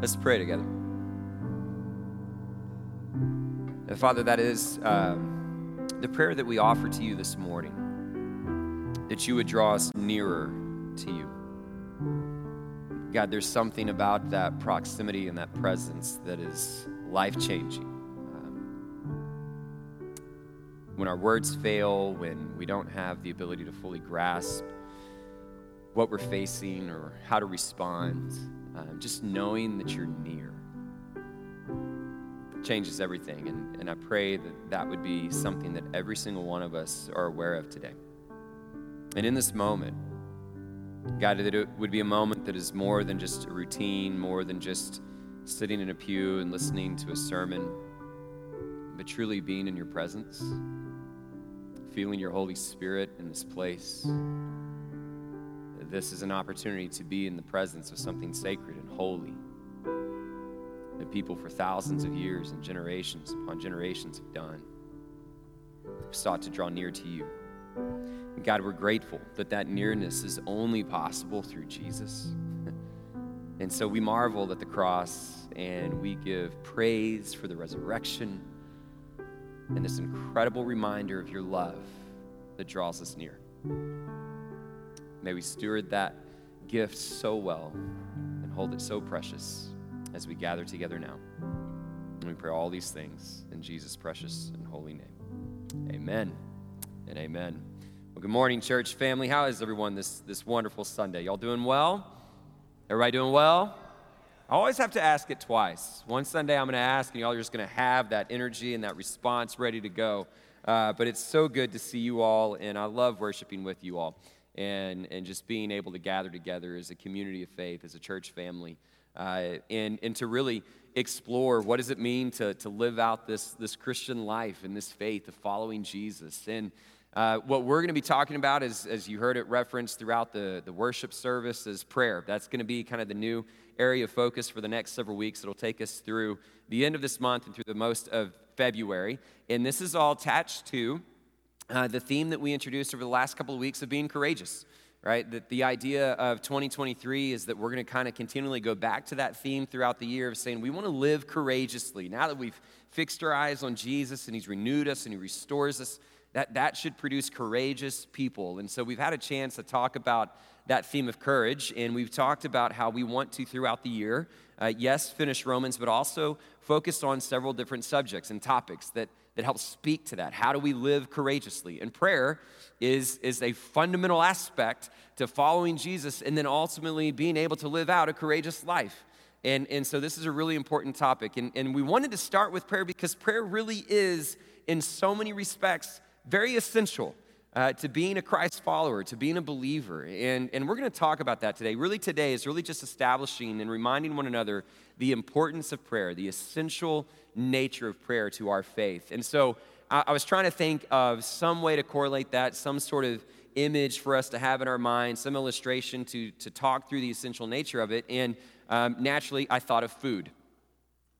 Let's pray together. And Father, that is uh, the prayer that we offer to you this morning that you would draw us nearer to you. God, there's something about that proximity and that presence that is life changing. Um, when our words fail, when we don't have the ability to fully grasp what we're facing or how to respond, um, just knowing that you're near changes everything. And, and I pray that that would be something that every single one of us are aware of today. And in this moment, God, that it would be a moment that is more than just a routine, more than just sitting in a pew and listening to a sermon, but truly being in your presence, feeling your Holy Spirit in this place. This is an opportunity to be in the presence of something sacred and holy that people for thousands of years and generations upon generations have done, have sought to draw near to you. And God, we're grateful that that nearness is only possible through Jesus. and so we marvel at the cross and we give praise for the resurrection and this incredible reminder of your love that draws us near. May we steward that gift so well and hold it so precious as we gather together now. And we pray all these things in Jesus' precious and holy name. Amen and amen. Well, good morning, church family. How is everyone this, this wonderful Sunday? Y'all doing well? Everybody doing well? I always have to ask it twice. One Sunday I'm going to ask, and y'all are just going to have that energy and that response ready to go. Uh, but it's so good to see you all, and I love worshiping with you all and, and just being able to gather together as a community of faith, as a church family, uh, and, and to really explore what does it mean to, to live out this, this Christian life and this faith of following Jesus. And uh, what we're going to be talking about is, as you heard it referenced throughout the, the worship service, is prayer. That's going to be kind of the new area of focus for the next several weeks. It'll take us through the end of this month and through the most of February. And this is all attached to uh, the theme that we introduced over the last couple of weeks of being courageous right? That the idea of 2023 is that we're going to kind of continually go back to that theme throughout the year of saying we want to live courageously. Now that we've fixed our eyes on Jesus and He's renewed us and He restores us, that, that should produce courageous people. And so we've had a chance to talk about that theme of courage, and we've talked about how we want to, throughout the year, uh, yes, finish Romans, but also focus on several different subjects and topics that, that helps speak to that. How do we live courageously? And prayer is, is a fundamental aspect to following Jesus and then ultimately being able to live out a courageous life. And, and so this is a really important topic. And, and we wanted to start with prayer because prayer really is, in so many respects, very essential uh, to being a Christ follower, to being a believer. And, and we're going to talk about that today. Really, today is really just establishing and reminding one another the importance of prayer, the essential nature of prayer to our faith. And so I, I was trying to think of some way to correlate that, some sort of image for us to have in our mind, some illustration to, to talk through the essential nature of it. And um, naturally, I thought of food.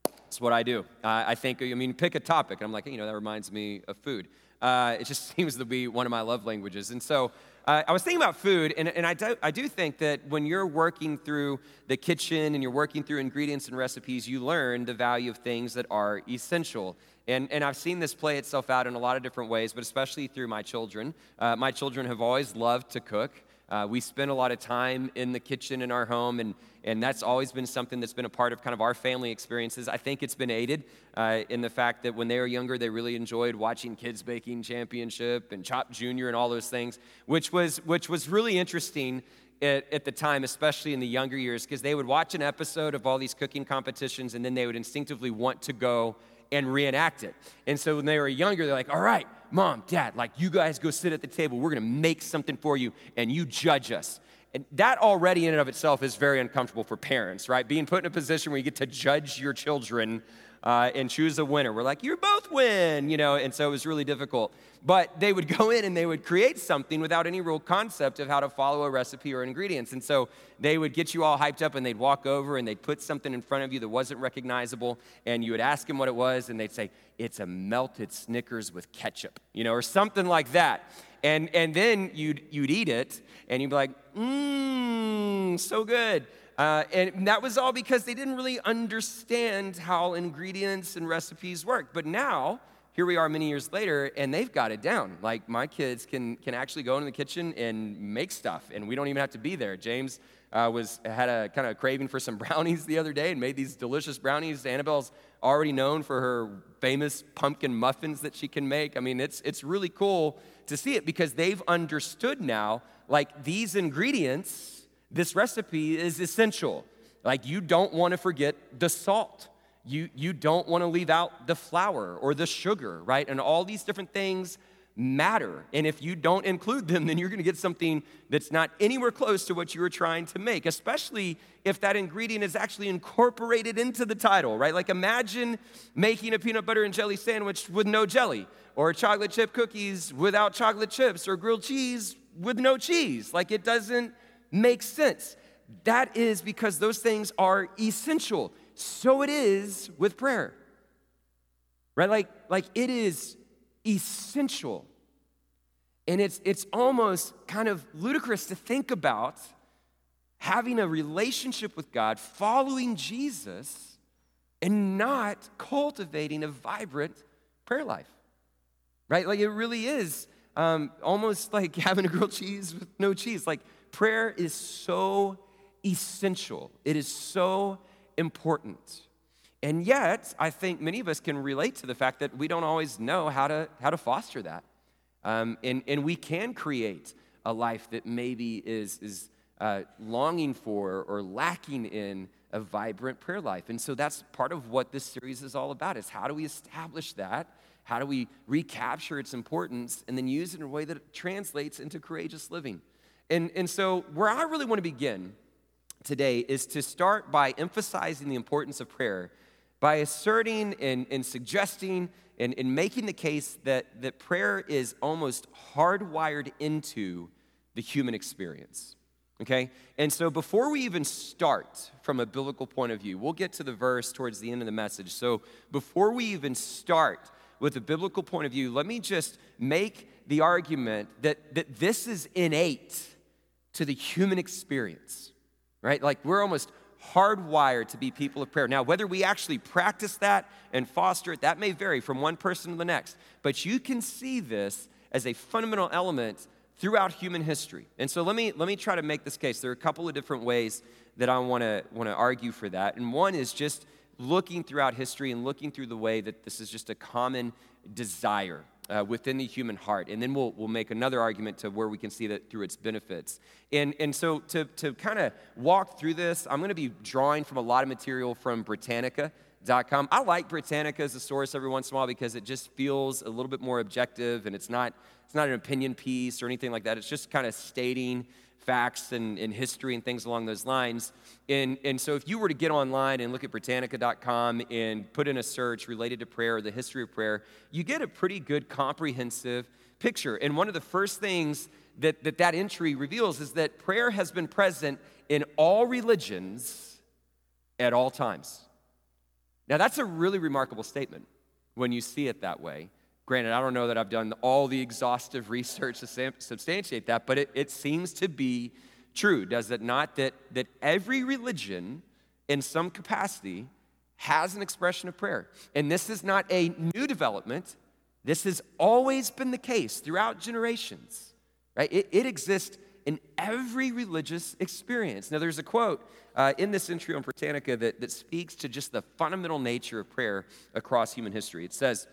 That's what I do. Uh, I think, I mean, pick a topic. And I'm like, you know, that reminds me of food. Uh, it just seems to be one of my love languages. And so uh, I was thinking about food, and, and I, do, I do think that when you're working through the kitchen and you're working through ingredients and recipes, you learn the value of things that are essential. And, and I've seen this play itself out in a lot of different ways, but especially through my children. Uh, my children have always loved to cook. Uh, we spend a lot of time in the kitchen in our home, and, and that's always been something that's been a part of kind of our family experiences. I think it's been aided uh, in the fact that when they were younger, they really enjoyed watching Kids Baking Championship and Chopped Junior and all those things, which was, which was really interesting at, at, the time, especially in the younger years, because they would watch an episode of all these cooking competitions and then they would instinctively want to go and reenact it. And so when they were younger, they're like, all right, mom, dad, like you guys go sit at the table. We're going to make something for you and you judge us. And that already in and of itself is very uncomfortable for parents, right? Being put in a position where you get to judge your children uh, and choose a winner. We're like, you both win, you know, and so it was really difficult. But they would go in and they would create something without any real concept of how to follow a recipe or ingredients. And so they would get you all hyped up and they'd walk over and they'd put something in front of you that wasn't recognizable. And you would ask them what it was, and they'd say, it's a melted Snickers with ketchup, you know, or something like that. And, and then you'd, you'd eat it, and you'd be like, mmm, so good. Uh, and that was all because they didn't really understand how ingredients and recipes work. But now, here we are many years later, and they've got it down. Like my kids can, can actually go into the kitchen and make stuff, and we don't even have to be there. James uh, was had a kind of craving for some brownies the other day and made these delicious brownies. Annabelle's already known for her famous pumpkin muffins that she can make. I mean, it's it's really cool to see it because they've understood now like these ingredients, this recipe is essential. Like you don't want to forget the salt. You, you don't want to leave out the flour or the sugar, right? And all these different things matter. And if you don't include them, then you're going to get something that's not anywhere close to what you were trying to make, especially if that ingredient is actually incorporated into the title, right? Like imagine making a peanut butter and jelly sandwich with no jelly, or chocolate chip cookies without chocolate chips, or grilled cheese with no cheese. Like it doesn't make sense. That is because those things are essential. So it is with prayer. Right? Like, like it is essential. And it's, it's almost kind of ludicrous to think about having a relationship with God, following Jesus, and not cultivating a vibrant prayer life. Right? Like it really is um, almost like having a grilled cheese with no cheese. Like prayer is so essential, it is so important. And yet, I think many of us can relate to the fact that we don't always know how to, how to foster that. Um, and, and we can create a life that maybe is, is uh, longing for or lacking in a vibrant prayer life. And so that's part of what this series is all about is how do we establish that? How do we recapture its importance and then use it in a way that translates into courageous living? And, and so where I really want to begin today is to start by emphasizing the importance of prayer by asserting and, and suggesting and, and making the case that, that prayer is almost hardwired into the human experience. Okay? And so before we even start from a biblical point of view, we'll get to the verse towards the end of the message. So before we even start with a biblical point of view, let me just make the argument that, that this is innate to the human experience, right? Like we're almost hardwired to be people of prayer. Now, whether we actually practice that and foster it, that may vary from one person to the next. But you can see this as a fundamental element throughout human history. And so let me, let me try to make this case. There are a couple of different ways that I want to want to argue for that. And one is just looking throughout history and looking through the way that this is just a common desire uh, within the human heart. And then we'll, we'll make another argument to where we can see that through its benefits. And, and so to, to kind of walk through this, I'm going to be drawing from a lot of material from Britannica.com. I like Britannica as a source every once in a while because it just feels a little bit more objective and it's not, it's not an opinion piece or anything like that. It's just kind of stating facts and, and history and things along those lines. And, and so if you were to get online and look at Britannica.com and put in a search related to prayer or the history of prayer, you get a pretty good comprehensive picture. And one of the first things that that, that entry reveals is that prayer has been present in all religions at all times. Now, that's a really remarkable statement when you see it that way. Granted, I don't know that I've done all the exhaustive research to substantiate that, but it, it seems to be true, does it not? That, that every religion, in some capacity, has an expression of prayer. And this is not a new development. This has always been the case throughout generations, right? It, it exists in every religious experience. Now, there's a quote uh, in this entry on Britannica that, that speaks to just the fundamental nature of prayer across human history. It says,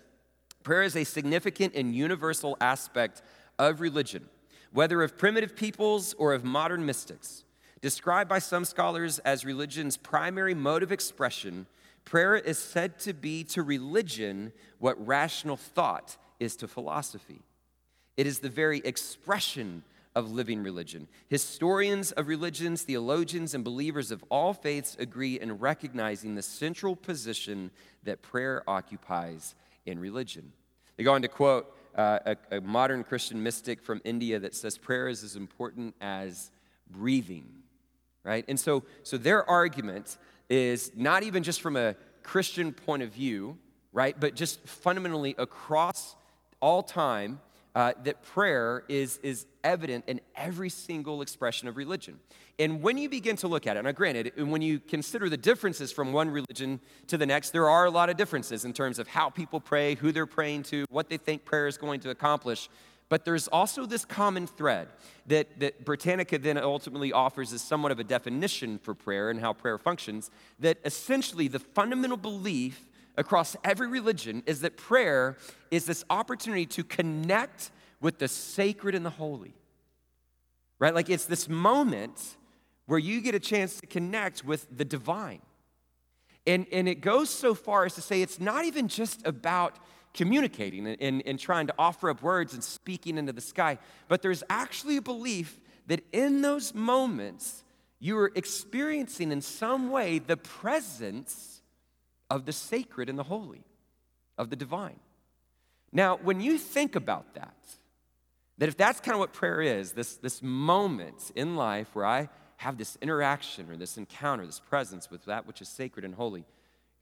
Prayer is a significant and universal aspect of religion, whether of primitive peoples or of modern mystics. Described by some scholars as religion's primary mode of expression, prayer is said to be to religion what rational thought is to philosophy. It is the very expression of living religion. Historians of religions, theologians, and believers of all faiths agree in recognizing the central position that prayer occupies in religion. They go on to quote uh, a, a modern Christian mystic from India that says prayer is as important as breathing, right? And so, so their argument is not even just from a Christian point of view, right, but just fundamentally across all time, uh, that prayer is, is evident in every single expression of religion. And when you begin to look at it, now granted, when you consider the differences from one religion to the next, there are a lot of differences in terms of how people pray, who they're praying to, what they think prayer is going to accomplish. But there's also this common thread that, that Britannica then ultimately offers as somewhat of a definition for prayer and how prayer functions, that essentially the fundamental belief across every religion is that prayer is this opportunity to connect with the sacred and the holy. Right? Like it's this moment where you get a chance to connect with the divine. And, and it goes so far as to say it's not even just about communicating and, and, and trying to offer up words and speaking into the sky, but there's actually a belief that in those moments, you are experiencing in some way the presence of the sacred and the holy, of the divine. Now, when you think about that, that if that's kind of what prayer is, this, this moment in life where I have this interaction or this encounter, this presence with that which is sacred and holy,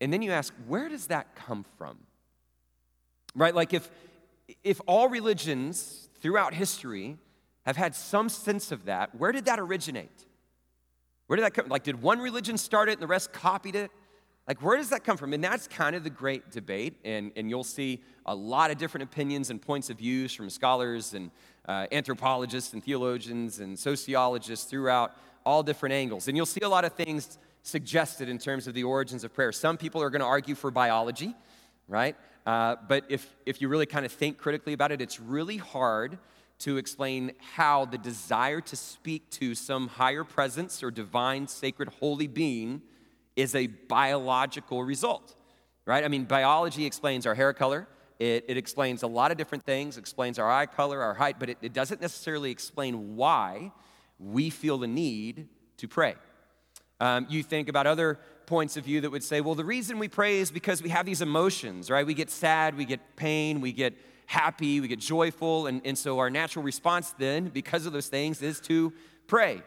and then you ask, where does that come from? Right? Like if, if all religions throughout history have had some sense of that, where did that originate? Where did that come? Like, did one religion start it and the rest copied it? Like, where does that come from? And that's kind of the great debate. And, and you'll see a lot of different opinions and points of views from scholars and uh, anthropologists and theologians and sociologists throughout all different angles. And you'll see a lot of things suggested in terms of the origins of prayer. Some people are going to argue for biology, right? Uh, but if, if you really kind of think critically about it, it's really hard to explain how the desire to speak to some higher presence or divine, sacred, holy being is a biological result, right? I mean, biology explains our hair color. It, it explains a lot of different things, explains our eye color, our height, but it, it doesn't necessarily explain why we feel the need to pray. Um, you think about other points of view that would say, well, the reason we pray is because we have these emotions, right? We get sad, we get pain, we get happy, we get joyful, and, and so our natural response then, because of those things, is to pray.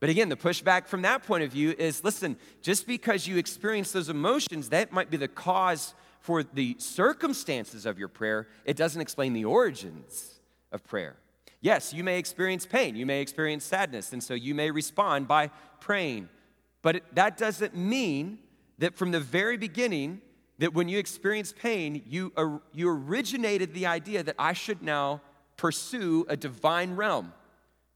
But again, the pushback from that point of view is listen, just because you experience those emotions, that might be the cause for the circumstances of your prayer. It doesn't explain the origins of prayer. Yes, you may experience pain, you may experience sadness, and so you may respond by praying. But that doesn't mean that from the very beginning, that when you experience pain, you, you originated the idea that I should now pursue a divine realm,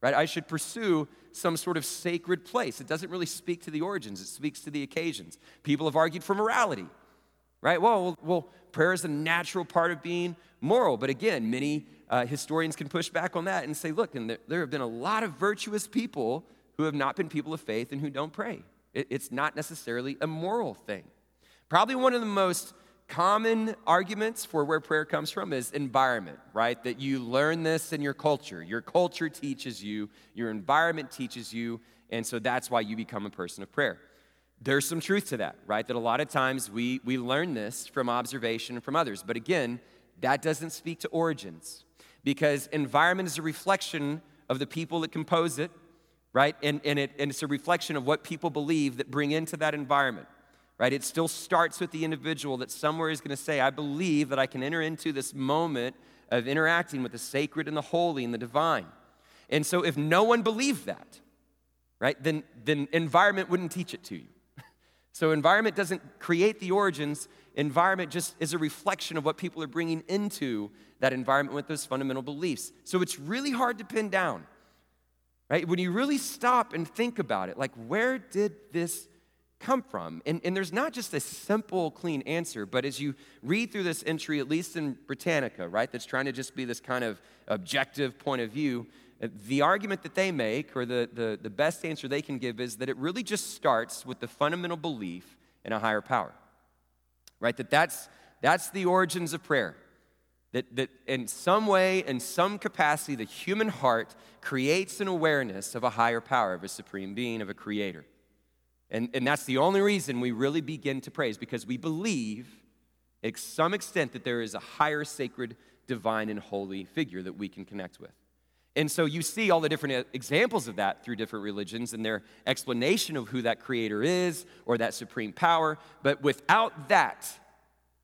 right? I should pursue some sort of sacred place. It doesn't really speak to the origins, it speaks to the occasions. People have argued for morality, right? Well, well, prayer is a natural part of being moral. But again, many uh, historians can push back on that and say, look, and there, there have been a lot of virtuous people who have not been people of faith and who don't pray. It, it's not necessarily a moral thing. Probably one of the most common arguments for where prayer comes from is environment, right? That you learn this in your culture. Your culture teaches you, your environment teaches you, and so that's why you become a person of prayer. There's some truth to that, right? That a lot of times we, we learn this from observation and from others. But again, that doesn't speak to origins because environment is a reflection of the people that compose it, right? And, and, it, and it's a reflection of what people believe that bring into that environment right? It still starts with the individual that somewhere is going to say, I believe that I can enter into this moment of interacting with the sacred and the holy and the divine. And so if no one believed that, right, then, then environment wouldn't teach it to you. so environment doesn't create the origins, environment just is a reflection of what people are bringing into that environment with those fundamental beliefs. So it's really hard to pin down. Right? When you really stop and think about it, like where did this come from? And, and there's not just a simple, clean answer, but as you read through this entry, at least in Britannica, right, that's trying to just be this kind of objective point of view, uh, the argument that they make, or the, the, the best answer they can give, is that it really just starts with the fundamental belief in a higher power, right? That that's, that's the origins of prayer. That, that in some way, in some capacity, the human heart creates an awareness of a higher power, of a supreme being, of a creator. And, and that's the only reason we really begin to praise because we believe, to some extent, that there is a higher sacred, divine, and holy figure that we can connect with. And so you see all the different uh, examples of that through different religions and their explanation of who that creator is or that supreme power. But without that,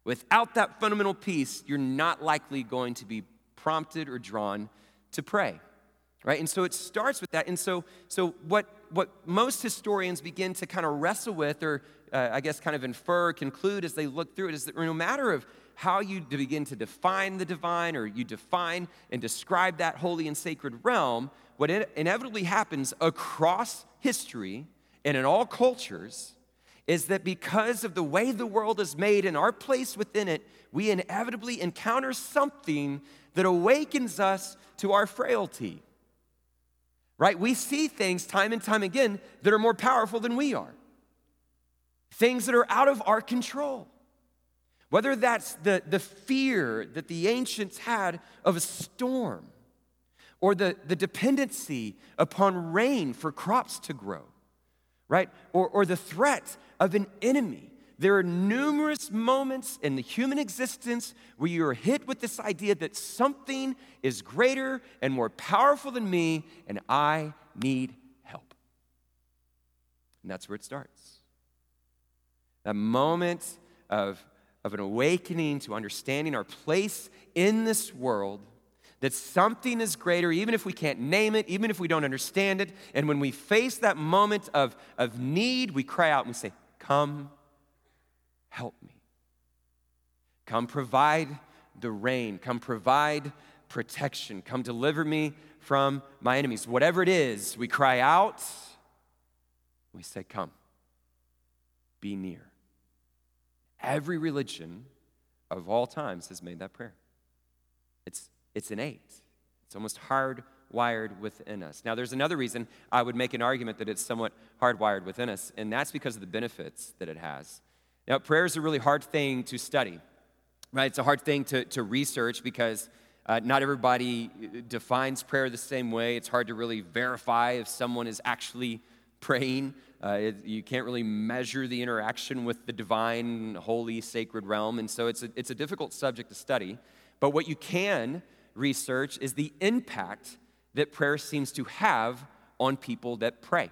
without that fundamental piece, you're not likely going to be prompted or drawn to pray. Right? And so it starts with that. And so, so what, what most historians begin to kind of wrestle with, or uh, I guess kind of infer, conclude as they look through it, is that no matter of how you begin to define the divine or you define and describe that holy and sacred realm, what inevitably happens across history and in all cultures is that because of the way the world is made and our place within it, we inevitably encounter something that awakens us to our frailty. Right? We see things time and time again that are more powerful than we are, things that are out of our control. Whether that's the, the fear that the ancients had of a storm, or the, the dependency upon rain for crops to grow, right? Or, or the threat of an enemy. There are numerous moments in the human existence where you are hit with this idea that something is greater and more powerful than me, and I need help. And that's where it starts. That moment of, of an awakening to understanding our place in this world that something is greater, even if we can't name it, even if we don't understand it. And when we face that moment of, of need, we cry out and we say, Come, help me. Come provide the rain. Come provide protection. Come deliver me from my enemies. Whatever it is, we cry out, we say, Come, be near. Every religion of all times has made that prayer. It's it's innate, it's almost hardwired within us. Now, there's another reason I would make an argument that it's somewhat hardwired within us, and that's because of the benefits that it has. Now, prayer is a really hard thing to study, right? It's a hard thing to, to research because uh, not everybody defines prayer the same way. It's hard to really verify if someone is actually praying. Uh, it, you can't really measure the interaction with the divine, holy, sacred realm. And so it's a, it's a difficult subject to study. But what you can research is the impact that prayer seems to have on people that pray.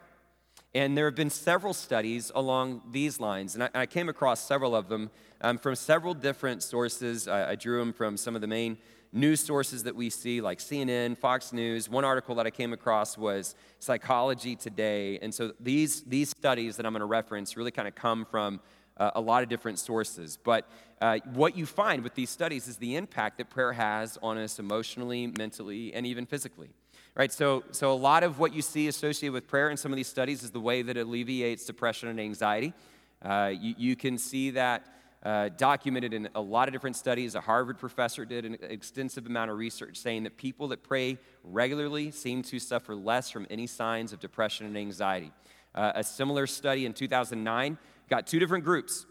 And there have been several studies along these lines, and I, I came across several of them um, from several different sources. I, I drew them from some of the main news sources that we see, like CNN, Fox News. One article that I came across was Psychology Today. And so these, these studies that I'm going to reference really kind of come from uh, a lot of different sources. But uh, what you find with these studies is the impact that prayer has on us emotionally, mentally, and even physically. Right, so, so a lot of what you see associated with prayer in some of these studies is the way that it alleviates depression and anxiety. Uh, you, you, can see that uh, documented in a lot of different studies. A Harvard professor did an extensive amount of research saying that people that pray regularly seem to suffer less from any signs of depression and anxiety. Uh, a similar study in 2009 got two different groups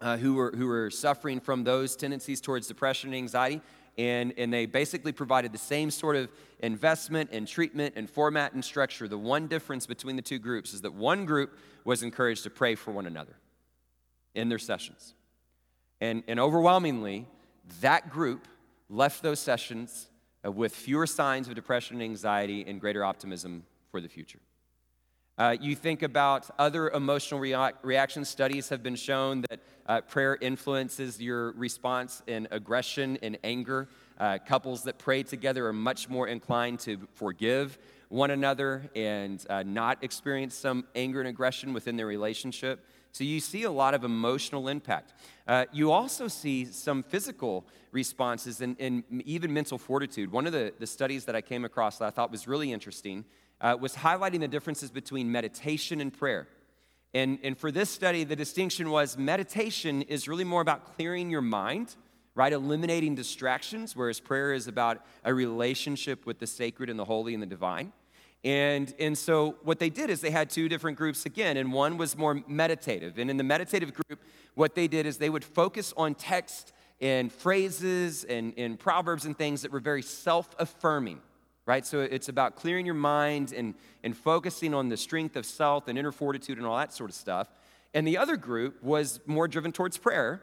uh, who, were, who were suffering from those tendencies towards depression and anxiety. And, and they basically provided the same sort of investment and treatment and format and structure. The one difference between the two groups is that one group was encouraged to pray for one another in their sessions. And, and overwhelmingly, that group left those sessions uh, with fewer signs of depression and anxiety and greater optimism for the future. Uh, you think about other emotional rea- reaction studies have been shown that uh, prayer influences your response in aggression and anger. Uh, couples that pray together are much more inclined to forgive one another and uh, not experience some anger and aggression within their relationship. So you see a lot of emotional impact. Uh, you also see some physical responses and, and, even mental fortitude. One of the, the studies that I came across that I thought was really interesting uh, was highlighting the differences between meditation and prayer. And, and for this study, the distinction was meditation is really more about clearing your mind, right? Eliminating distractions, whereas prayer is about a relationship with the sacred and the holy and the divine. And, and so what they did is they had two different groups again, and one was more meditative. And in the meditative group, what they did is they would focus on text and phrases and, and proverbs and things that were very self affirming right? So it's about clearing your mind and, and focusing on the strength of self and inner fortitude and all that sort of stuff. And the other group was more driven towards prayer.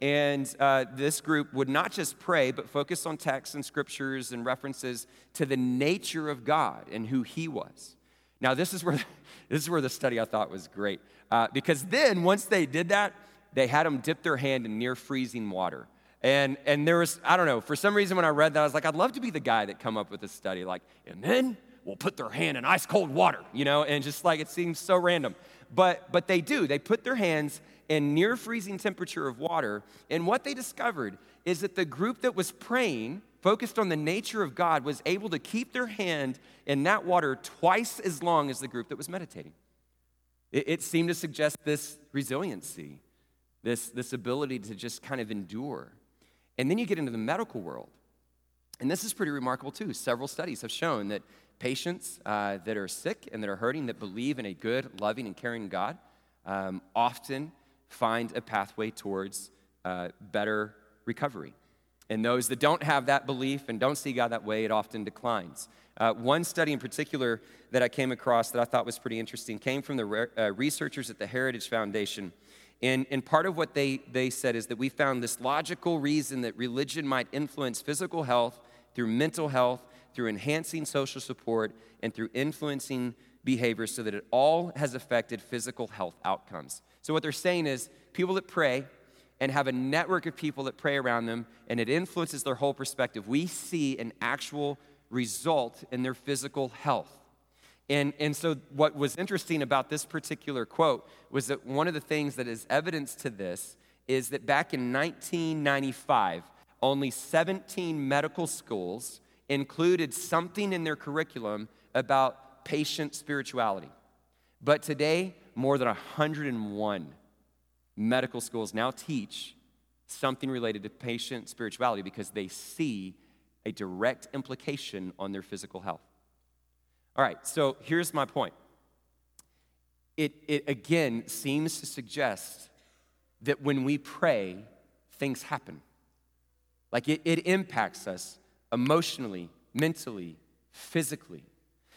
And uh, this group would not just pray, but focus on texts and scriptures and references to the nature of God and who He was. Now, this is where, this is where the study I thought was great. Uh, because then, once they did that, they had them dip their hand in near freezing water And, and there was, I don't know, for some reason when I read that, I was like, I'd love to be the guy that come up with this study. Like, and then we'll put their hand in ice cold water, you know, and just like it seems so random. But, but they do. They put their hands in near freezing temperature of water. And what they discovered is that the group that was praying, focused on the nature of God, was able to keep their hand in that water twice as long as the group that was meditating. It, it seemed to suggest this resiliency, this, this ability to just kind of endure. And then you get into the medical world. And this is pretty remarkable too. Several studies have shown that patients uh, that are sick and that are hurting, that believe in a good, loving, and caring God, um, often find a pathway towards uh, better recovery. And those that don't have that belief and don't see God that way, it often declines. Uh, one study in particular that I came across that I thought was pretty interesting came from the re- uh, researchers at the Heritage Foundation. And, and part of what they, they said is that we found this logical reason that religion might influence physical health through mental health, through enhancing social support, and through influencing behavior so that it all has affected physical health outcomes. So, what they're saying is people that pray and have a network of people that pray around them, and it influences their whole perspective, we see an actual result in their physical health. And, and so, what was interesting about this particular quote was that one of the things that is evidence to this is that back in 1995, only 17 medical schools included something in their curriculum about patient spirituality. But today, more than 101 medical schools now teach something related to patient spirituality because they see a direct implication on their physical health. All right, so here's my point. It, it again seems to suggest that when we pray, things happen. Like it, it impacts us emotionally, mentally, physically.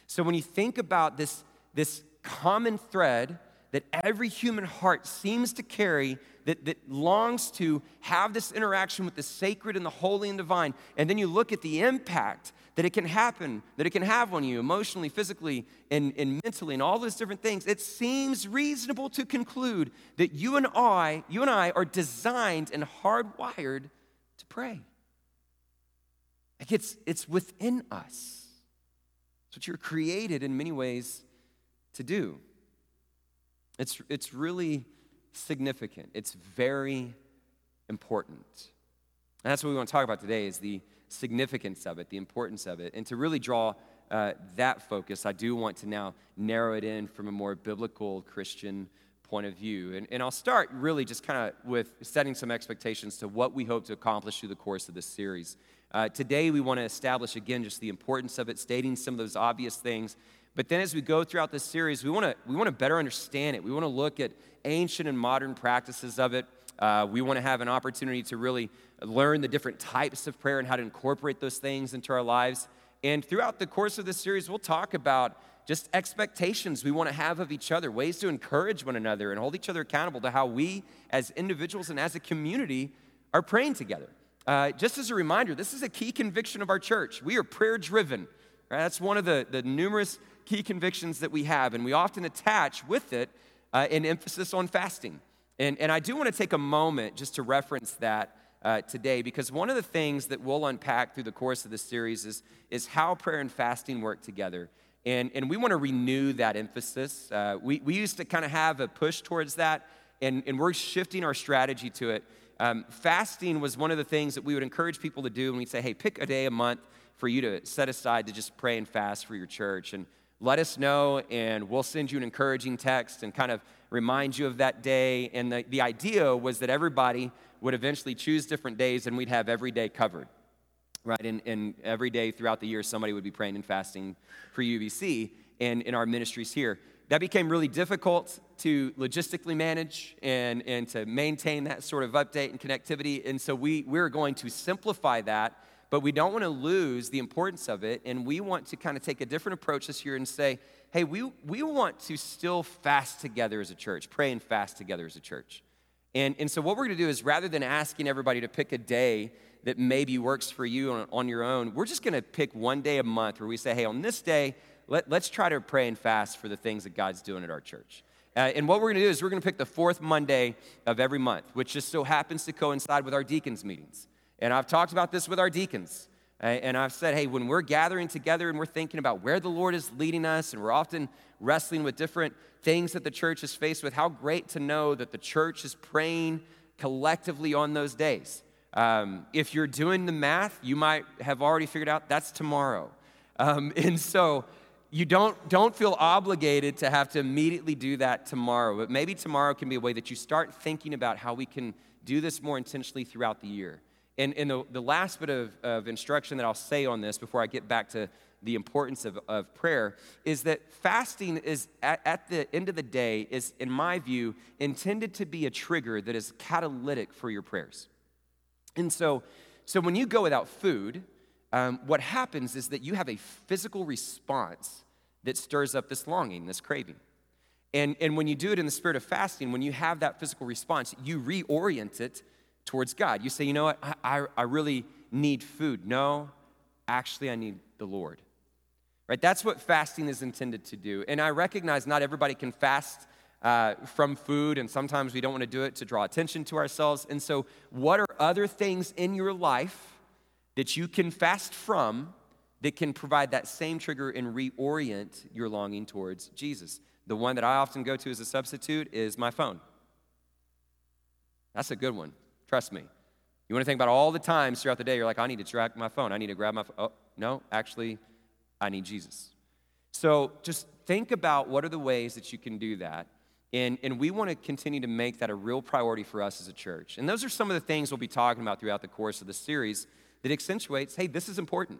So when you think about this, this common thread that every human heart seems to carry that, that longs to have this interaction with the sacred and the holy and divine. And then you look at the impact that it can happen, that it can have on you emotionally, physically, and, and mentally, and all those different things. It seems reasonable to conclude that you and I, you and I are designed and hardwired to pray. Like it's, it's within us. It's what you're created in many ways to do. It's, it's really significant. It's very important. And that's what we want to talk about today is the significance of it, the importance of it. And to really draw uh, that focus, I do want to now narrow it in from a more biblical Christian point of view. And, and I'll start really just kind of with setting some expectations to what we hope to accomplish through the course of this series. Uh, today, we want to establish again just the importance of it, stating some of those obvious things, but then as we go throughout this series, we want to we want to better understand it. We want to look at ancient and modern practices of it. Uh, we want to have an opportunity to really learn the different types of prayer and how to incorporate those things into our lives. And throughout the course of this series, we'll talk about just expectations we want to have of each other, ways to encourage one another and hold each other accountable to how we, as individuals and as a community, are praying together. Uh, just as a reminder, this is a key conviction of our church. We are prayer driven. Right? That's one of the, the numerous key convictions that we have, and we often attach with it uh, an emphasis on fasting. And, and I do want to take a moment just to reference that uh, today because one of the things that we'll unpack through the course of this series is, is how prayer and fasting work together. And, and we want to renew that emphasis. Uh, we, we used to kind of have a push towards that, and, and we're shifting our strategy to it. Um, fasting was one of the things that we would encourage people to do, and we'd say, hey, pick a day a month for you to set aside to just pray and fast for your church. And let us know, and we'll send you an encouraging text and kind of remind you of that day. And the, the idea was that everybody would eventually choose different days, and we'd have every day covered. Right? And, and every day throughout the year, somebody would be praying and fasting for UBC and in our ministries here. That became really difficult to logistically manage and, and to maintain that sort of update and connectivity. And so we, we're going to simplify that but we don't want to lose the importance of it. And we want to kind of take a different approach this year and say, hey, we, we want to still fast together as a church, pray and fast together as a church. And, and so, what we're to do is rather than asking everybody to pick a day that maybe works for you on, on your own, we're just to pick one day a month where we say, hey, on this day, let, let's try to pray and fast for the things that God's doing at our church. Uh, and what we're going to do is we're going to pick the fourth Monday of every month, which just so happens to coincide with our deacons' meetings. And I've talked about this with our deacons. And I've said, hey, when we're gathering together and we're thinking about where the Lord is leading us, and we're often wrestling with different things that the church is faced with, how great to know that the church is praying collectively on those days. Um, if you're doing the math, you might have already figured out that's tomorrow. Um, and so you don't, don't feel obligated to have to immediately do that tomorrow, but maybe tomorrow can be a way that you start thinking about how we can do this more intentionally throughout the year. And, and the, the last bit of, of instruction that I'll say on this before I get back to the importance of, of prayer is that fasting is, at, at the end of the day, is, in my view, intended to be a trigger that is catalytic for your prayers. And so, so when you go without food, um, what happens is that you have a physical response that stirs up this longing, this craving. And, and when you do it in the spirit of fasting, when you have that physical response, you reorient it towards God. You say, you know what, I, I, I really need food. No, actually, I need the Lord. Right? That's what fasting is intended to do. And I recognize not everybody can fast uh, from food, and sometimes we don't want to do it to draw attention to ourselves. And so, what are other things in your life that you can fast from that can provide that same trigger and reorient your longing towards Jesus? The one that I often go to as a substitute is my phone. That's a good one. Trust me. You want to think about all the times throughout the day you're like, I need to track my phone. I need to grab my phone. Oh, no, actually, I need Jesus. So just think about what are the ways that you can do that. And, and we want to continue to make that a real priority for us as a church. And those are some of the things we'll be talking about throughout the course of the series that accentuates hey, this is important.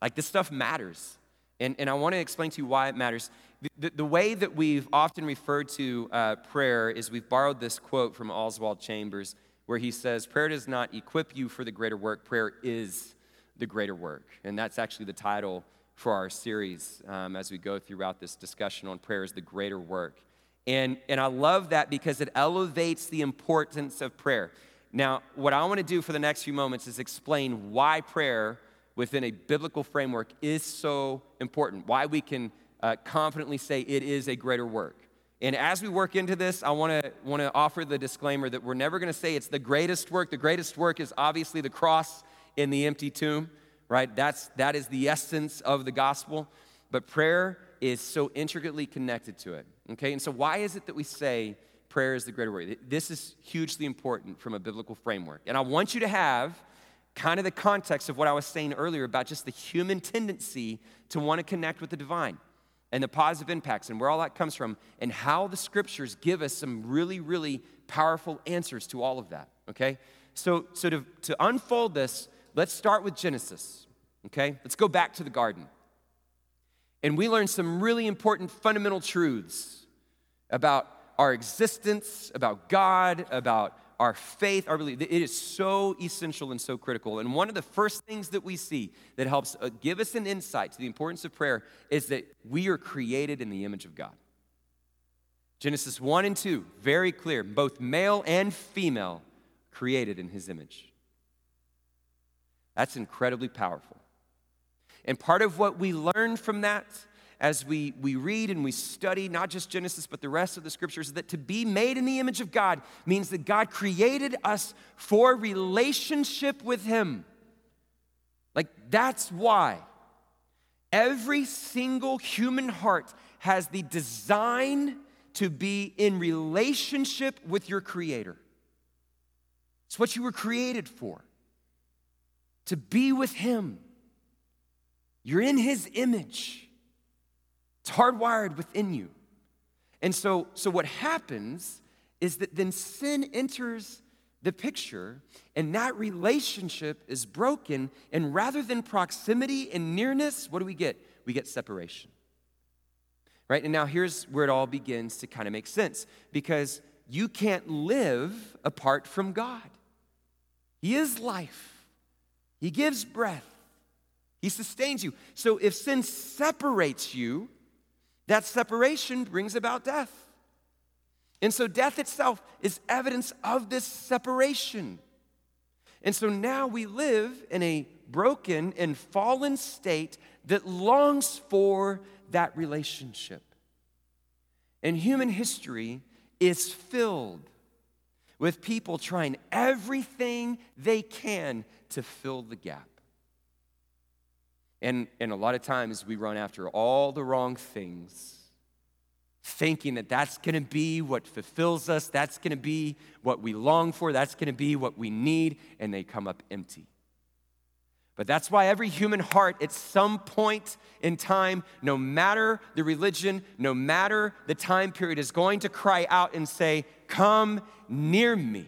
Like this stuff matters. And, and I want to explain to you why it matters. The, the, way that we've often referred to uh, prayer is we've borrowed this quote from Oswald Chambers where he says, Prayer does not equip you for the greater work, prayer is the greater work. And that's actually the title for our series um, as we go throughout this discussion on prayer is the greater work. And, and I love that because it elevates the importance of prayer. Now, what I want to do for the next few moments is explain why prayer within a biblical framework is so important, why we can uh, confidently say it is a greater work. And as we work into this, I want to want to offer the disclaimer that we're never going to say it's the greatest work. The greatest work is obviously the cross in the empty tomb, right? That's, that is the essence of the gospel. But prayer is so intricately connected to it, okay? And so, why is it that we say prayer is the greater work? This is hugely important from a biblical framework. And I want you to have kind of the context of what I was saying earlier about just the human tendency to want to connect with the divine and the positive impacts and where all that comes from, and how the scriptures give us some really, really powerful answers to all of that, okay? So, so to, to unfold this, Let's start with Genesis, okay? Let's go back to the garden. And we learn some really important fundamental truths about our existence, about God, about our faith, our belief. It is so essential and so critical. And one of the first things that we see that helps uh, give us an insight to the importance of prayer is that we are created in the image of God. Genesis 1 and 2, very clear, both male and female created in his image. That's incredibly powerful. And part of what we learn from that as we, we read and we study not just Genesis, but the rest of the scriptures, that to be made in the image of God means that God created us for relationship with Him. Like, that's why every single human heart has the design to be in relationship with your Creator. It's what you were created for to be with Him. You're in His image, it's hardwired within you. And so, so what happens is that then sin enters the picture, and that relationship is broken. And rather than proximity and nearness, what do we get? We get separation. Right? And now here's where it all begins to kind of make sense because you can't live apart from God. He is life. He gives breath, He sustains you. So if sin separates you, that separation brings about death. And so death itself is evidence of this separation. And so now we live in a broken and fallen state that longs for that relationship. And human history is filled with people trying everything they can to fill the gap. And, and a lot of times we run after all the wrong things, thinking that that's gonna be what fulfills us, that's gonna be what we long for, that's gonna be what we need, and they come up empty. But that's why every human heart, at some point in time, no matter the religion, no matter the time period, is going to cry out and say, Come near me.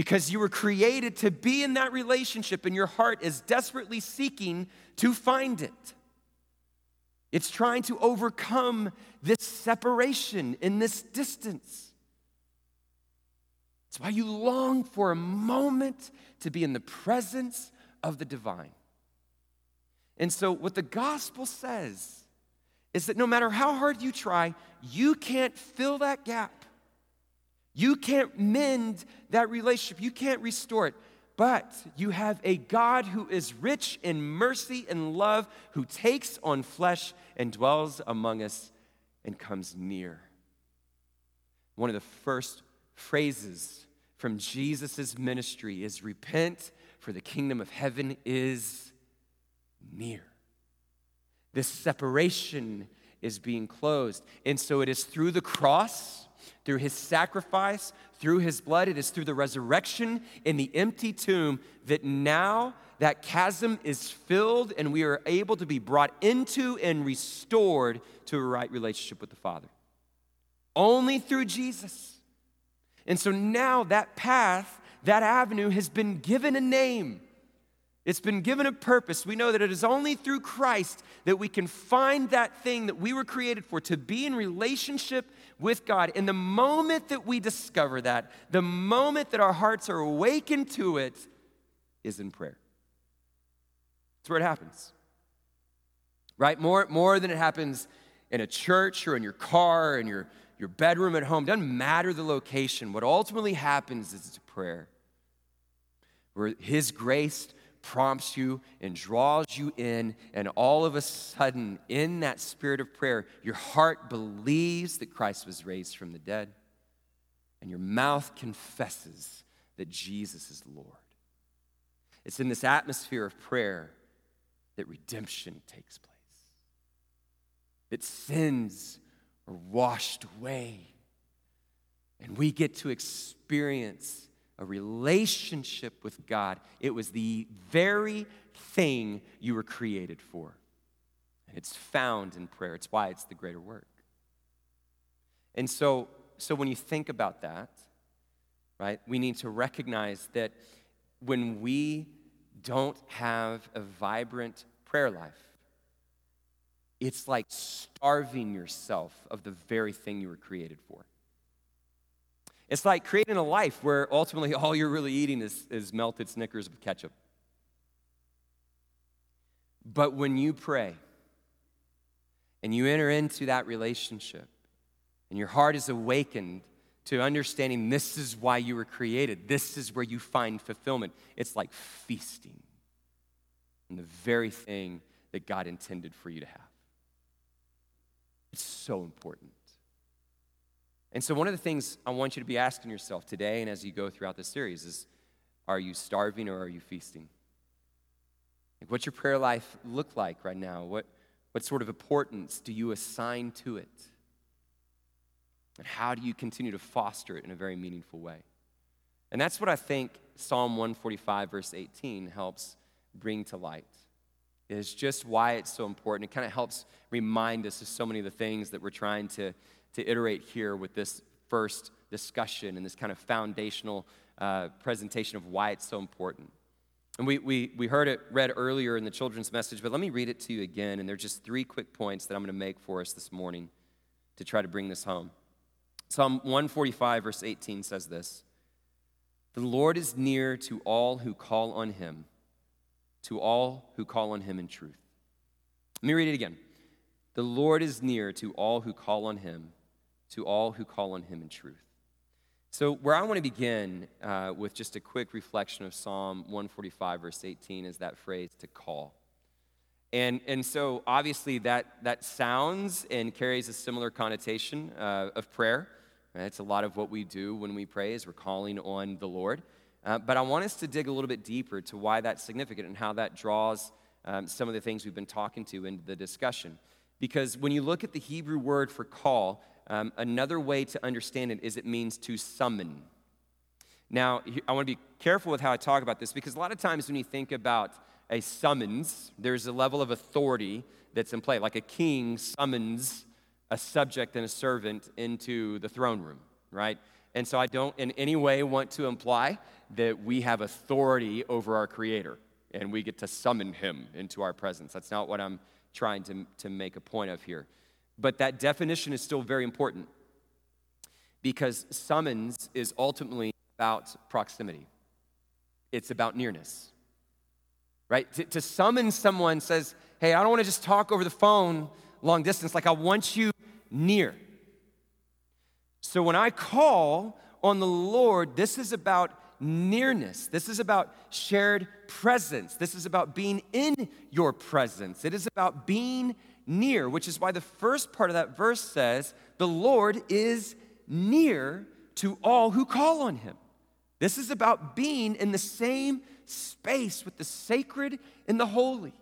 Because you were created to be in that relationship, and your heart is desperately seeking to find it. It's trying to overcome this separation in this distance. It's why you long for a moment to be in the presence of the divine. And so, what the gospel says is that no matter how hard you try, you can't fill that gap. You can't mend that relationship. You can't restore it. But you have a God who is rich in mercy and love, who takes on flesh and dwells among us and comes near. One of the first phrases from Jesus' ministry is repent, for the kingdom of heaven is near. This separation is being closed. And so it is through the cross, through his sacrifice, through his blood, it is through the resurrection in the empty tomb that now that chasm is filled and we are able to be brought into and restored to a right relationship with the Father. Only through Jesus. And so now that path, that avenue has been given a name. It's been given a purpose. We know that it is only through Christ that we can find that thing that we were created for, to be in relationship with God. And the moment that we discover that, the moment that our hearts are awakened to it, is in prayer. That's where it happens. Right? More, more than it happens in a church or in your car, or in your your bedroom at home, doesn't matter the location. What ultimately happens is it's a prayer where His grace prompts you and draws you in, and all of a sudden, in that spirit of prayer, your heart believes that Christ was raised from the dead, and your mouth confesses that Jesus is Lord. It's in this atmosphere of prayer that redemption takes place, that sins are washed away. And we get to experience a relationship with God. It was the very thing you were created for. And it's found in prayer. It's why it's the greater work. And so, so when you think about that, right, we need to recognize that when we don't have a vibrant prayer life, it's like starving yourself of the very thing you were created for. It's like creating a life where ultimately all you're really eating is, is melted Snickers with ketchup. But when you pray and you enter into that relationship and your heart is awakened to understanding this is why you were created, this is where you find fulfillment, it's like feasting on the very thing that God intended for you to have. It's so important. And so, one of the things I want you to be asking yourself today and as you go throughout this series is are you starving or are you feasting? Like, what's your prayer life look like right now? What, what sort of importance do you assign to it? And how do you continue to foster it in a very meaningful way? And that's what I think Psalm 145, verse 18, helps bring to light is just why it's so important. It kind of helps remind us of so many of the things that we're trying to, to iterate here with this first discussion and this kind of foundational uh, presentation of why it's so important. And we, we, we heard it read earlier in the children's message, but let me read it to you again. And there are just three quick points that I'm going to make for us this morning to try to bring this home. Psalm 145, verse 18 says this The Lord is near to all who call on him to all who call on him in truth. Let me read it again. The Lord is near to all who call on him, to all who call on him in truth. So, where I want to begin uh, with just a quick reflection of Psalm 145, verse 18, is that phrase to call. And, and so, obviously, that, that sounds and carries a similar connotation uh, of prayer, Right? It's a lot of what we do when we pray is we're calling on the Lord. Uh, but I want us to dig a little bit deeper to why that's significant and how that draws um, some of the things we've been talking to into the discussion. Because when you look at the Hebrew word for call, um, another way to understand it is it means to summon. Now, I want to be careful with how I talk about this because a lot of times when you think about a summons, there's a level of authority that's in play. Like a king summons a subject and a servant into the throne room, right? And so I don't in any way want to imply that we have authority over our Creator and we get to summon Him into our presence. That's not what I'm trying to, to make a point of here. But that definition is still very important because summons is ultimately about proximity, it's about nearness. Right? To, to summon someone says, hey, I don't want to just talk over the phone long distance, like I want you near. So when I call on the Lord, this is about nearness. This is about shared presence. This is about being in your presence. It is about being near, which is why the first part of that verse says, The Lord is near to all who call on him. This is about being in the same space with the sacred and the holy.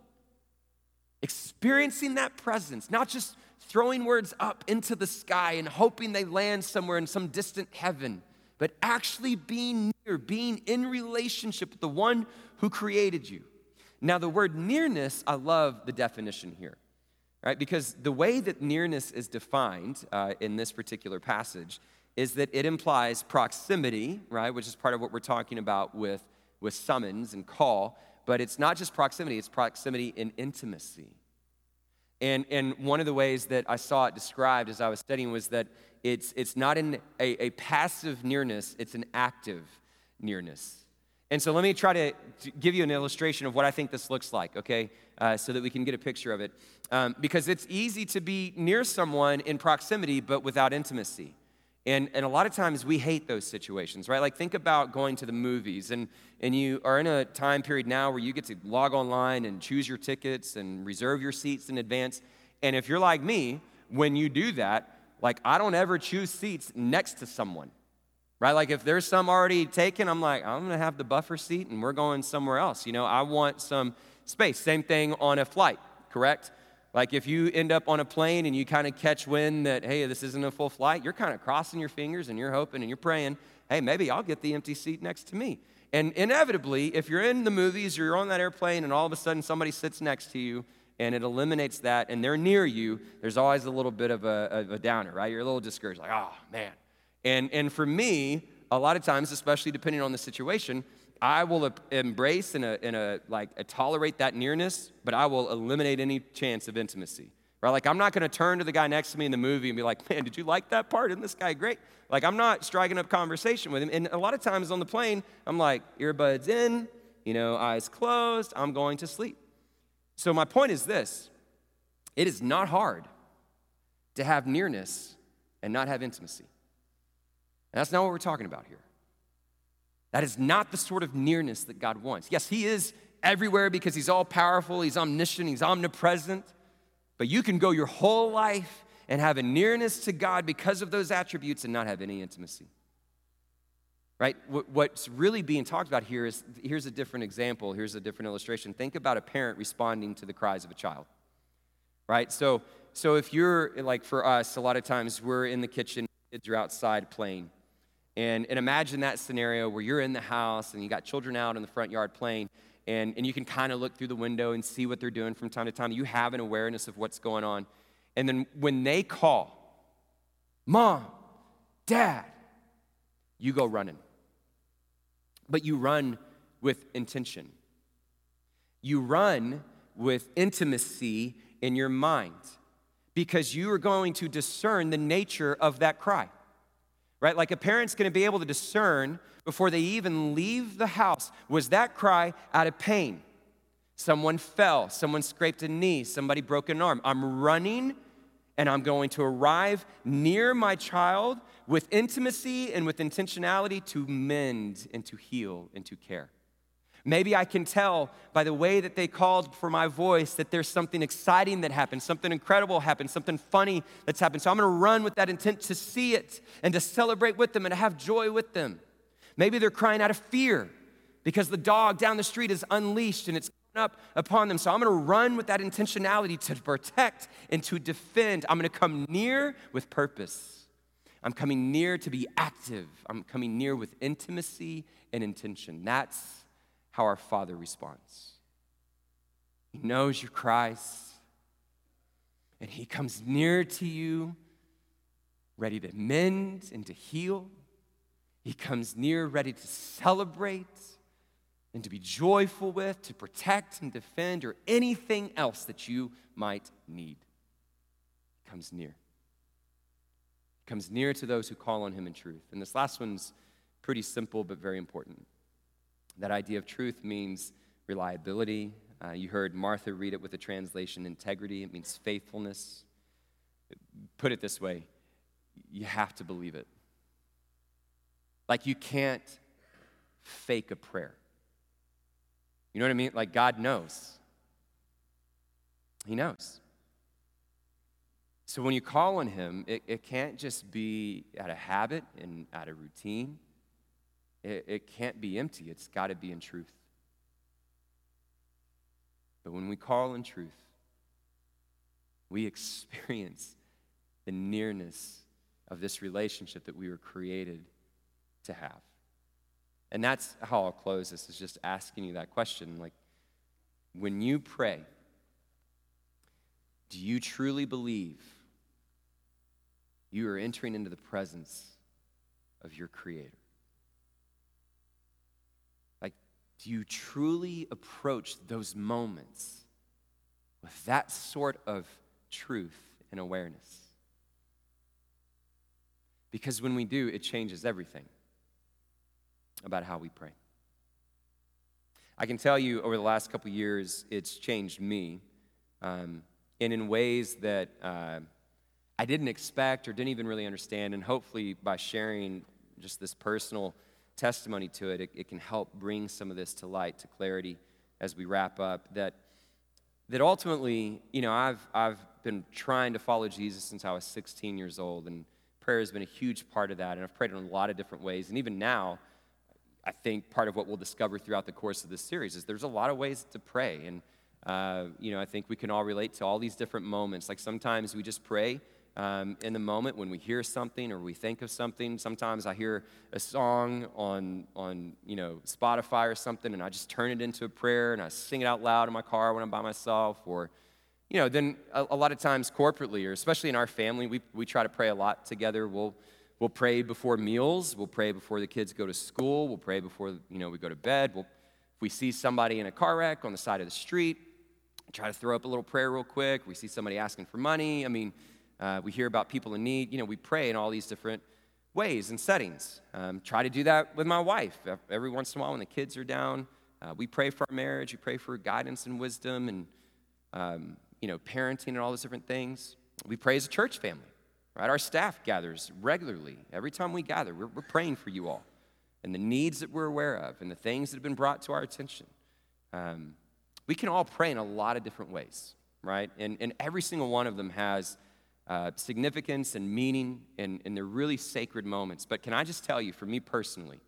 Experiencing that presence, not just throwing words up into the sky and hoping they land somewhere in some distant heaven, but actually being near, being in relationship with the one who created you. Now, the word nearness, I love the definition here, right? Because the way that nearness is defined uh, in this particular passage is that it implies proximity, right? Which is part of what we're talking about with, with summons and call. But it's not just proximity, it's proximity in intimacy. And, and one of the ways that I saw it described as I was studying was that it's, it's not an, a, a passive nearness, it's an active nearness. And so let me try to, to give you an illustration of what I think this looks like, okay, uh, so that we can get a picture of it. Um, because it's easy to be near someone in proximity, but without intimacy. And, and a lot of times we hate those situations, right? Like think about going to the movies, and, and you are in a time period now where you get to log online and choose your tickets and reserve your seats in advance. And if you're like me, when you do that, like I don't ever choose seats next to someone. Right? Like if there's some already taken, I'm like, I'm gonna have the buffer seat and we're going somewhere else. You know, I want some space. Same thing on a flight, correct? Like if you end up on a plane and you kind of catch wind that, hey, this isn't a full flight, you're kind of crossing your fingers and you're hoping and you're praying, hey, maybe I'll get the empty seat next to me. And inevitably, if you're in the movies or you're on that airplane and all of a sudden somebody sits next to you and it eliminates that and they're near you, there's always a little bit of a, of a downer, right? You're a little discouraged, like, oh, man. And, and for me, a lot of times, especially depending on the situation, I will embrace and, a, and a, like a tolerate that nearness, but I will eliminate any chance of intimacy. Right? Like I'm not going to turn to the guy next to me in the movie and be like, "Man, did you like that part? Isn't this guy great?" Like I'm not striking up conversation with him. And a lot of times on the plane, I'm like, earbuds in, you know, eyes closed. I'm going to sleep. So, my point is this it is not hard to have nearness and not have intimacy. And that's not what we're talking about here. That is not the sort of nearness that God wants. Yes, He is everywhere because He's all powerful, He's omniscient, He's omnipresent. But you can go your whole life and have a nearness to God because of those attributes and not have any intimacy right? What's really being talked about here is here's a different example, here's a different illustration. Think about a parent responding to the cries of a child, right? So, so if you're like for us, a lot of times we're in the kitchen, kids are outside playing. And, and imagine that scenario where you're in the house and you got children out in the front yard playing, and, and you can kind of look through the window and see what they're doing from time to time. You have an awareness of what's going on. And then when they call, Mom, Dad, you go running but you run with intention. You run with intimacy in your mind because you are going to discern the nature of that cry. Right? Like a parent's going to be able to discern before they even leave the house was that cry out of pain? Someone fell, someone scraped a knee, somebody broke an arm. I'm running and I'm going to arrive near my child with intimacy and with intentionality to mend and to heal and to care. Maybe I can tell by the way that they called for my voice that there's something exciting that happened, something incredible happened, something funny that's happened. So I'm gonna run with that intent to see it and to celebrate with them and to have joy with them. Maybe they're crying out of fear because the dog down the street is unleashed and it's up upon them. So I'm gonna run with that intentionality to protect and to defend. I'm gonna come near with purpose. I'm coming near to be active. I'm coming near with intimacy and intention. That's how our Father responds. He knows your cries, and He comes near to you, ready to mend and to heal. He comes near, ready to celebrate and to be joyful with, to protect and defend, or anything else that you might need. He comes near. He comes near to those who call on Him in truth. And this last one's pretty simple but very important. That idea of truth means reliability. Uh, you heard Martha read it with the translation integrity, it means faithfulness. Put it this way you have to believe it. Like you can't fake a prayer. You know what I mean? Like God knows. He knows. So when you call on Him, it, it can't just be out of habit and out of routine. It, it can't be empty, it's got to be in truth. But when we call in truth, we experience the nearness of this relationship that we were created to have. And that's how I'll close this, is just asking you that question. Like, when you pray, do you truly believe you are entering into the presence of your Creator? Do you truly approach those moments with that sort of truth and awareness? Because when we do, it changes everything about how we pray. I can tell you over the last couple years, it's changed me, um, and in ways that uh, I didn't expect or didn't even really understand. And hopefully, by sharing just this personal testimony to it, it, it can help bring some of this to light, to clarity as we wrap up. That, that ultimately, you know, I've, I've been trying to follow Jesus since I was 16 years old, and prayer has been a huge part of that. And I've prayed in a lot of different ways. And even now, I think part of what we'll discover throughout the course of this series is there's a lot of ways to pray. And, uh, you know, I think we can all relate to all these different moments. Like sometimes we just pray um, in the moment when we hear something or we think of something. Sometimes I hear a song on, on you know, Spotify or something, and I just turn it into a prayer and I sing it out loud in my car when I'm by myself. Or, you know, then a, a lot of times corporately, or especially in our family, we, we try to pray a lot together. We'll, we'll pray before meals. We'll pray before the kids go to school. We'll pray before, you know, we go to bed. We'll, if we see somebody in a car wreck on the side of the street, try to throw up a little prayer real quick. We see somebody asking for money. I mean, uh, we hear about people in need. You know, we pray in all these different ways and settings. Um, try to do that with my wife. Every once in a while, when the kids are down, uh, we pray for our marriage. We pray for guidance and wisdom and, um, you know, parenting and all those different things. We pray as a church family, right? Our staff gathers regularly. Every time we gather, we're, we're praying for you all and the needs that we're aware of and the things that have been brought to our attention. Um, we can all pray in a lot of different ways, right? And, and every single one of them has uh, significance and meaning, and, and they're really sacred moments. But can I just tell you, for me personally,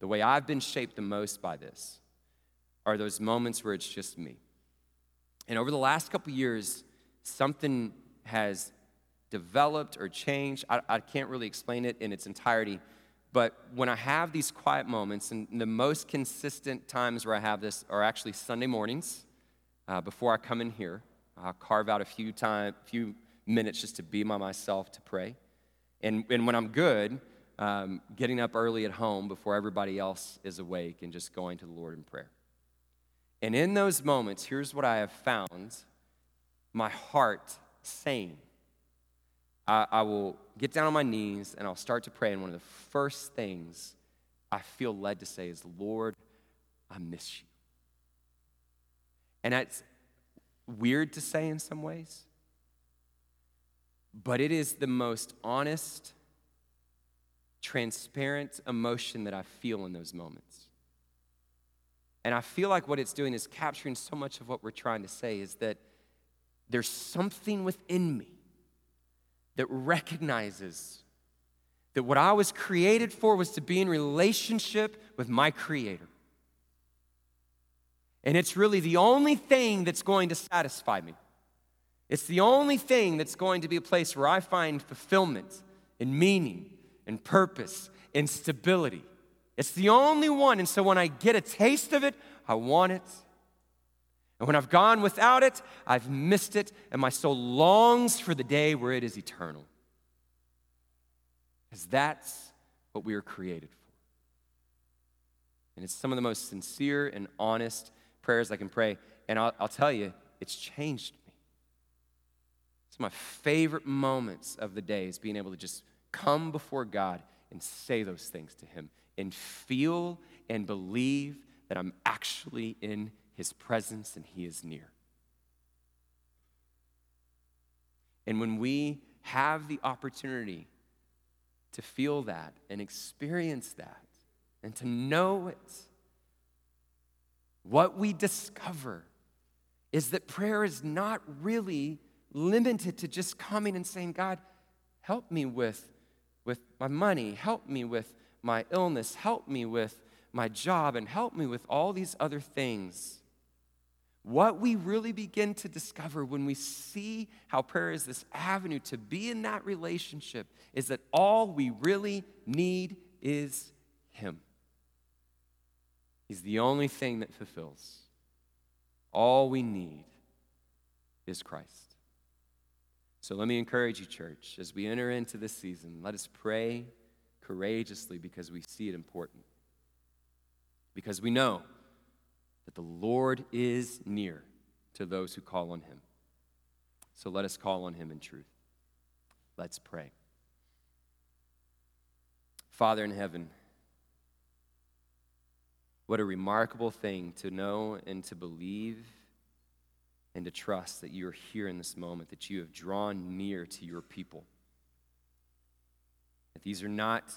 the way I've been shaped the most by this are those moments where it's just me. And over the last couple years, something has developed or changed. I, I, can't really explain it in its entirety. But when I have these quiet moments, and the most consistent times where I have this are actually Sunday mornings uh, before I come in here. I'll carve out a few time, few minutes just to be by myself to pray. And, and when I'm good, um, getting up early at home before everybody else is awake and just going to the Lord in prayer. And in those moments, here's what I have found my heart saying. I, I will get down on my knees and I'll start to pray. And one of the first things I feel led to say is, Lord, I miss you. And that's weird to say in some ways but it is the most honest, transparent emotion that I feel in those moments. And I feel like what it's doing is capturing so much of what we're trying to say is that there's something within me that recognizes that what I was created for was to be in relationship with my Creator. And it's really the only thing that's going to satisfy me. It's the only thing that's going to be a place where I find fulfillment and meaning and purpose and stability. It's the only one. And so when I get a taste of it, I want it. And when I've gone without it, I've missed it, and my soul longs for the day where it is eternal. Because that's what we were created for. And it's some of the most sincere and honest prayers I can pray. And I'll, I'll tell you, it's changed. My favorite moments of the day is being able to just come before God and say those things to Him and feel and believe that I'm actually in His presence and He is near. And when we have the opportunity to feel that and experience that and to know it, what we discover is that prayer is not really limited to just coming and saying, God, help me with, with my money, help me with my illness, help me with my job, and help me with all these other things. What we really begin to discover when we see how prayer is this avenue to be in that relationship is that all we really need is Him. He's the only thing that fulfills. All we need is Christ. So let me encourage you, church, as we enter into this season, let us pray courageously because we see it important. Because we know that the Lord is near to those who call on him. So let us call on him in truth. Let's pray. Father in heaven, what a remarkable thing to know and to believe and to trust that you are here in this moment, that you have drawn near to your people. That these are not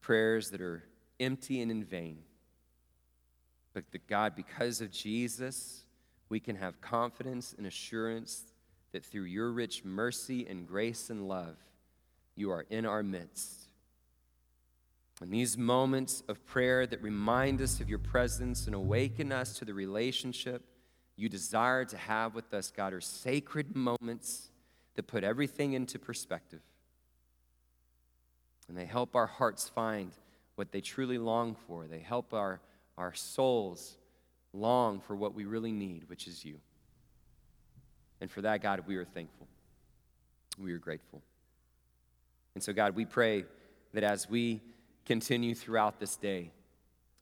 prayers that are empty and in vain, but that God, because of Jesus, we can have confidence and assurance that through your rich mercy and grace and love, you are in our midst and these moments of prayer that remind us of your presence and awaken us to the relationship you desire to have with us, God, are sacred moments that put everything into perspective. And they help our hearts find what they truly long for. They help our, our souls long for what we really need, which is you. And for that, God, we are thankful. We are grateful. And so, God, we pray that as we continue throughout this day,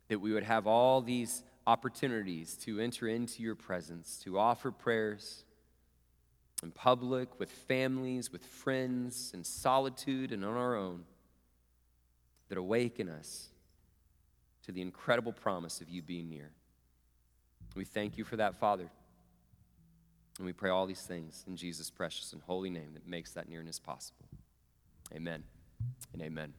that we would have all these opportunities to enter into your presence, to offer prayers in public, with families, with friends, in solitude, and on our own, that awaken us to the incredible promise of you being near. We thank you for that, Father. And we pray all these things in Jesus' precious and holy name that makes that nearness possible. Amen and amen.